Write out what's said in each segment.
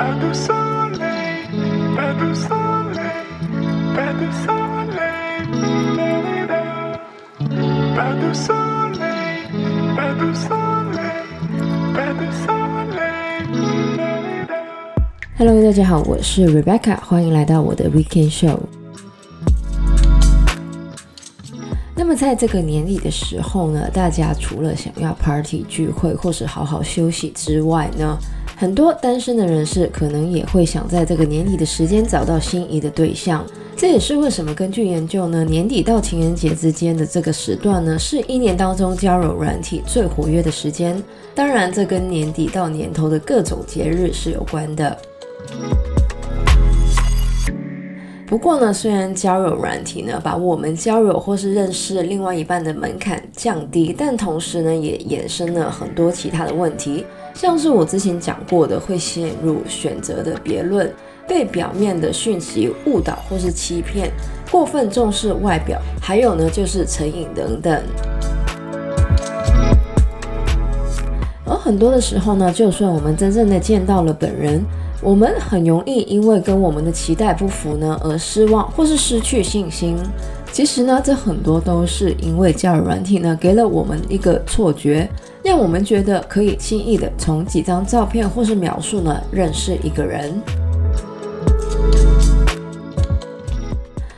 Hello，大家好，我是 Rebecca，欢迎来到我的 Weekend Show。那么在这个年底的时候呢，大家除了想要 party 聚会或是好好休息之外呢，很多单身的人士可能也会想在这个年底的时间找到心仪的对象。这也是为什么根据研究呢，年底到情人节之间的这个时段呢，是一年当中交友软体最活跃的时间。当然，这跟年底到年头的各种节日是有关的。不过呢，虽然交友软体呢把我们交友或是认识另外一半的门槛降低，但同时呢也衍生了很多其他的问题，像是我之前讲过的，会陷入选择的别论，被表面的讯息误导或是欺骗，过分重视外表，还有呢就是成瘾等等。而很多的时候呢，就算我们真正的见到了本人。我们很容易因为跟我们的期待不符呢，而失望或是失去信心。其实呢，这很多都是因为教育软体呢给了我们一个错觉，让我们觉得可以轻易的从几张照片或是描述呢认识一个人。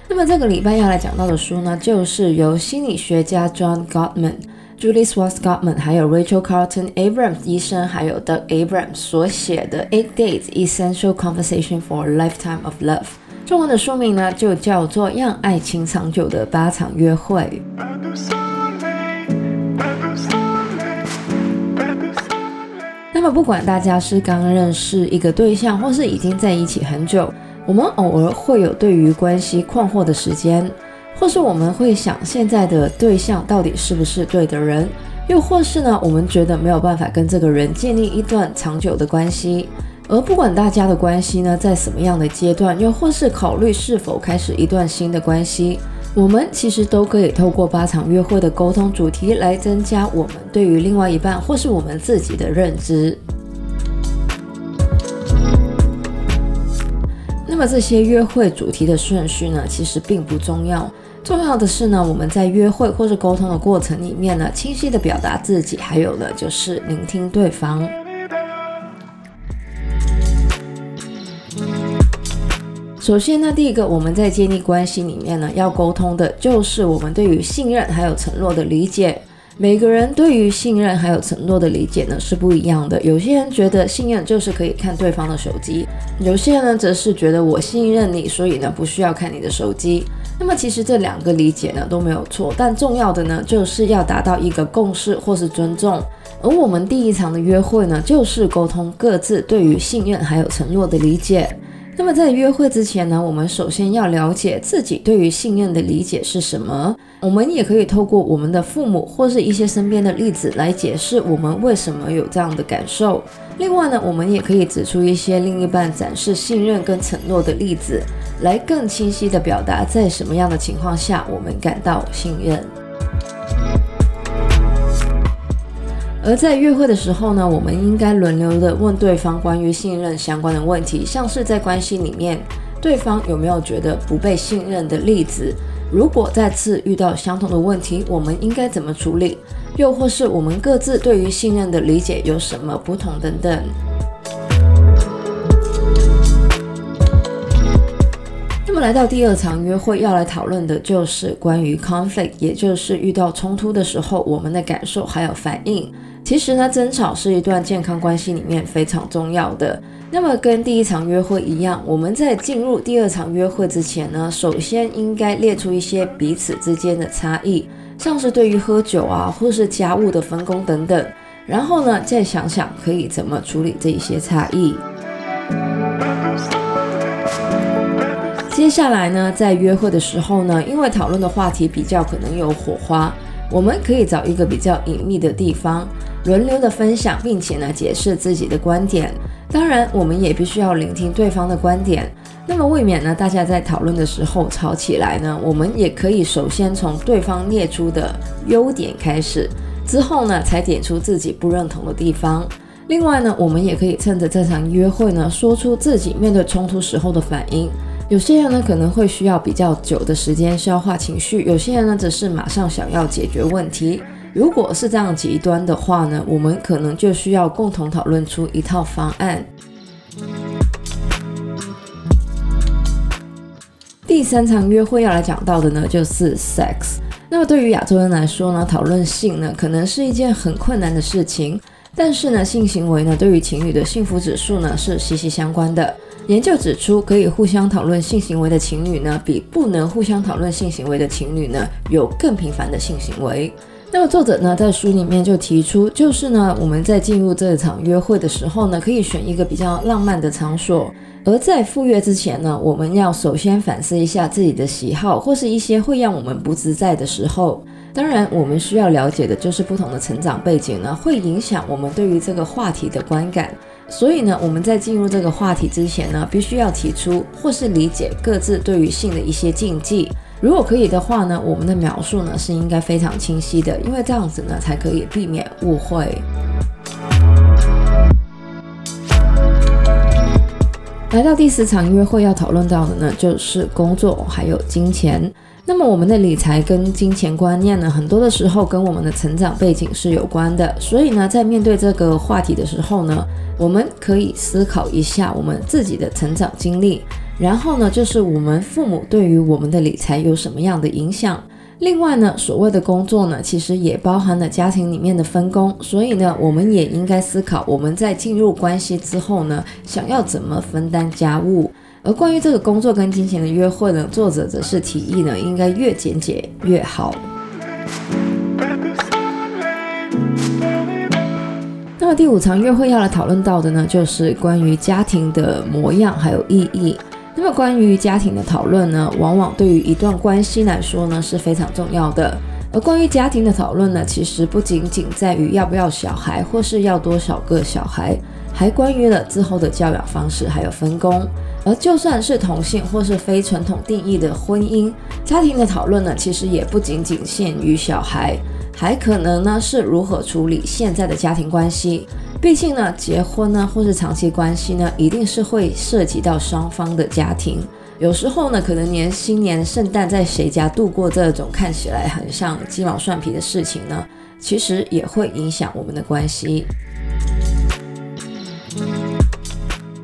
那么这个礼拜要来讲到的书呢，就是由心理学家 John Gottman。Julie Swartz-Gottman，还有 Rachel Carlton Abrams 医生，还有 Doug Abrams 所写的《Eight Dates Essential Conversation for a Lifetime of Love》，中文的书名呢就叫做《让爱情长久的八场约会》。那么，不管大家是刚认识一个对象，或是已经在一起很久，我们偶尔会有对于关系困惑的时间。或是我们会想，现在的对象到底是不是对的人？又或是呢，我们觉得没有办法跟这个人建立一段长久的关系。而不管大家的关系呢，在什么样的阶段，又或是考虑是否开始一段新的关系，我们其实都可以透过八场约会的沟通主题来增加我们对于另外一半或是我们自己的认知。那么这些约会主题的顺序呢，其实并不重要。重要的是呢，我们在约会或是沟通的过程里面呢，清晰的表达自己，还有呢，就是聆听对方。首先呢，第一个我们在建立关系里面呢，要沟通的就是我们对于信任还有承诺的理解。每个人对于信任还有承诺的理解呢是不一样的。有些人觉得信任就是可以看对方的手机，有些人呢则是觉得我信任你，所以呢不需要看你的手机。那么其实这两个理解呢都没有错，但重要的呢就是要达到一个共识或是尊重。而我们第一场的约会呢，就是沟通各自对于信任还有承诺的理解。那么在约会之前呢，我们首先要了解自己对于信任的理解是什么。我们也可以透过我们的父母或是一些身边的例子来解释我们为什么有这样的感受。另外呢，我们也可以指出一些另一半展示信任跟承诺的例子，来更清晰地表达在什么样的情况下我们感到信任。而在约会的时候呢，我们应该轮流的问对方关于信任相关的问题，像是在关系里面，对方有没有觉得不被信任的例子？如果再次遇到相同的问题，我们应该怎么处理？又或是我们各自对于信任的理解有什么不同等等。那么来到第二场约会，要来讨论的就是关于 conflict，也就是遇到冲突的时候，我们的感受还有反应。其实呢，争吵是一段健康关系里面非常重要的。那么跟第一场约会一样，我们在进入第二场约会之前呢，首先应该列出一些彼此之间的差异，像是对于喝酒啊，或是家务的分工等等。然后呢，再想想可以怎么处理这一些差异。接下来呢，在约会的时候呢，因为讨论的话题比较可能有火花，我们可以找一个比较隐秘的地方。轮流的分享，并且呢解释自己的观点。当然，我们也必须要聆听对方的观点。那么，未免呢大家在讨论的时候吵起来呢，我们也可以首先从对方列出的优点开始，之后呢才点出自己不认同的地方。另外呢，我们也可以趁着这场约会呢，说出自己面对冲突时候的反应。有些人呢，可能会需要比较久的时间消化情绪；有些人呢，则是马上想要解决问题。如果是这样极端的话呢，我们可能就需要共同讨论出一套方案。第三场约会要来讲到的呢，就是 sex。那么对于亚洲人来说呢，讨论性呢，可能是一件很困难的事情。但是呢，性行为呢，对于情侣的幸福指数呢，是息息相关的。研究指出，可以互相讨论性行为的情侣呢，比不能互相讨论性行为的情侣呢，有更频繁的性行为。那么作者呢，在书里面就提出，就是呢，我们在进入这场约会的时候呢，可以选一个比较浪漫的场所，而在赴约之前呢，我们要首先反思一下自己的喜好，或是一些会让我们不自在的时候。当然，我们需要了解的就是不同的成长背景呢，会影响我们对于这个话题的观感。所以呢，我们在进入这个话题之前呢，必须要提出或是理解各自对于性的一些禁忌。如果可以的话呢，我们的描述呢是应该非常清晰的，因为这样子呢才可以避免误会。来到第四场约会要讨论到的呢，就是工作还有金钱。那么我们的理财跟金钱观念呢，很多的时候跟我们的成长背景是有关的。所以呢，在面对这个话题的时候呢，我们可以思考一下我们自己的成长经历，然后呢，就是我们父母对于我们的理财有什么样的影响。另外呢，所谓的工作呢，其实也包含了家庭里面的分工。所以呢，我们也应该思考我们在进入关系之后呢，想要怎么分担家务。而关于这个工作跟金钱的约会呢，作者则是提议呢，应该越简洁越好。那么第五场约会要来讨论到的呢，就是关于家庭的模样还有意义。那么关于家庭的讨论呢，往往对于一段关系来说呢，是非常重要的。而关于家庭的讨论呢，其实不仅仅在于要不要小孩，或是要多少个小孩，还关于了之后的教养方式还有分工。而就算是同性或是非传统定义的婚姻家庭的讨论呢，其实也不仅仅限于小孩，还可能呢是如何处理现在的家庭关系。毕竟呢，结婚呢或是长期关系呢，一定是会涉及到双方的家庭。有时候呢，可能连新年、圣诞在谁家度过这种看起来很像鸡毛蒜皮的事情呢，其实也会影响我们的关系。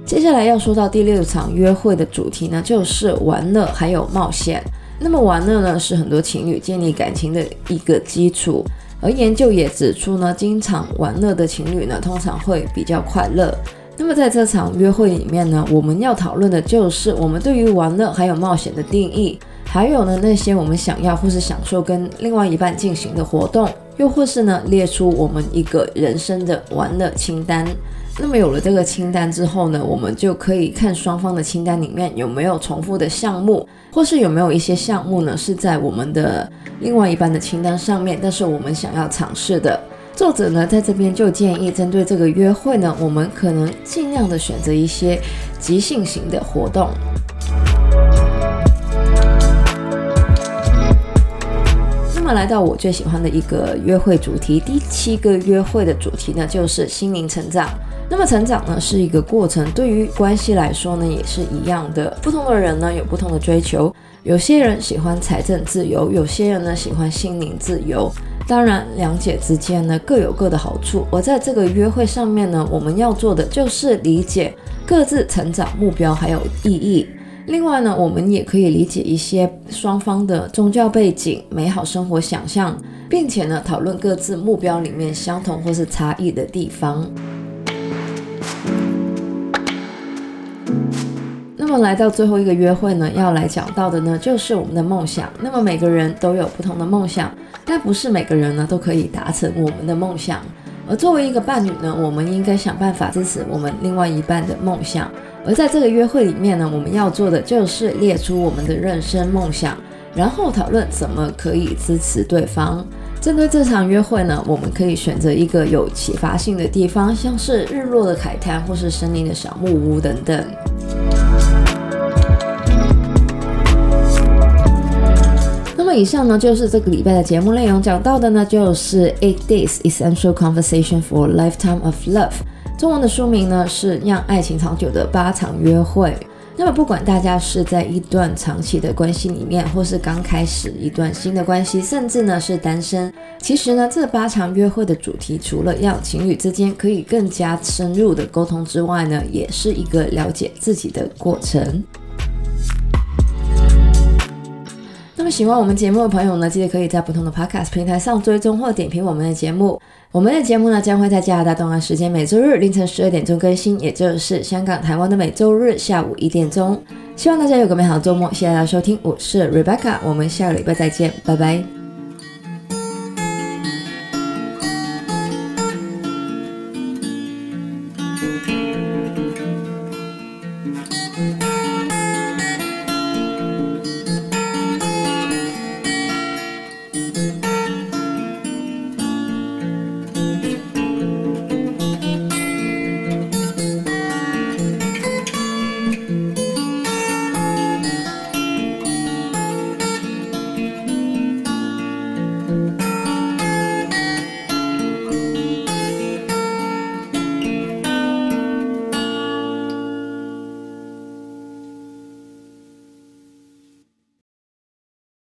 接下来要说到第六场约会的主题呢，就是玩乐还有冒险。那么玩乐呢，是很多情侣建立感情的一个基础。而研究也指出呢，经常玩乐的情侣呢，通常会比较快乐。那么在这场约会里面呢，我们要讨论的就是我们对于玩乐还有冒险的定义，还有呢那些我们想要或是享受跟另外一半进行的活动，又或是呢列出我们一个人生的玩乐清单。那么有了这个清单之后呢，我们就可以看双方的清单里面有没有重复的项目，或是有没有一些项目呢是在我们的另外一半的清单上面，但是我们想要尝试的。作者呢在这边就建议，针对这个约会呢，我们可能尽量的选择一些即兴型的活动。那么来到我最喜欢的一个约会主题，第七个约会的主题呢，就是心灵成长。那么成长呢是一个过程，对于关系来说呢也是一样的。不同的人呢有不同的追求，有些人喜欢财政自由，有些人呢喜欢心灵自由。当然，两者之间呢各有各的好处。而在这个约会上面呢，我们要做的就是理解各自成长目标还有意义。另外呢，我们也可以理解一些双方的宗教背景、美好生活想象，并且呢讨论各自目标里面相同或是差异的地方。那么来到最后一个约会呢，要来讲到的呢，就是我们的梦想。那么每个人都有不同的梦想，但不是每个人呢都可以达成我们的梦想。而作为一个伴侣呢，我们应该想办法支持我们另外一半的梦想。而在这个约会里面呢，我们要做的就是列出我们的人生梦想，然后讨论怎么可以支持对方。针对这场约会呢，我们可以选择一个有启发性的地方，像是日落的海滩或是森林的小木屋等等。以上呢就是这个礼拜的节目内容，讲到的呢就是 Eight Days Essential Conversation for Lifetime of Love。中文的书名呢是《让爱情长久的八场约会》。那么，不管大家是在一段长期的关系里面，或是刚开始一段新的关系，甚至呢是单身，其实呢这八场约会的主题，除了要情侣之间可以更加深入的沟通之外呢，也是一个了解自己的过程。么喜欢我们节目的朋友呢，记得可以在不同的 Podcast 平台上追踪或点评我们的节目。我们的节目呢将会在加拿大东岸时间每周日凌晨十二点钟更新，也就是香港、台湾的每周日下午一点钟。希望大家有个美好的周末，谢谢大家收听，我是 Rebecca，我们下个礼拜再见，拜拜。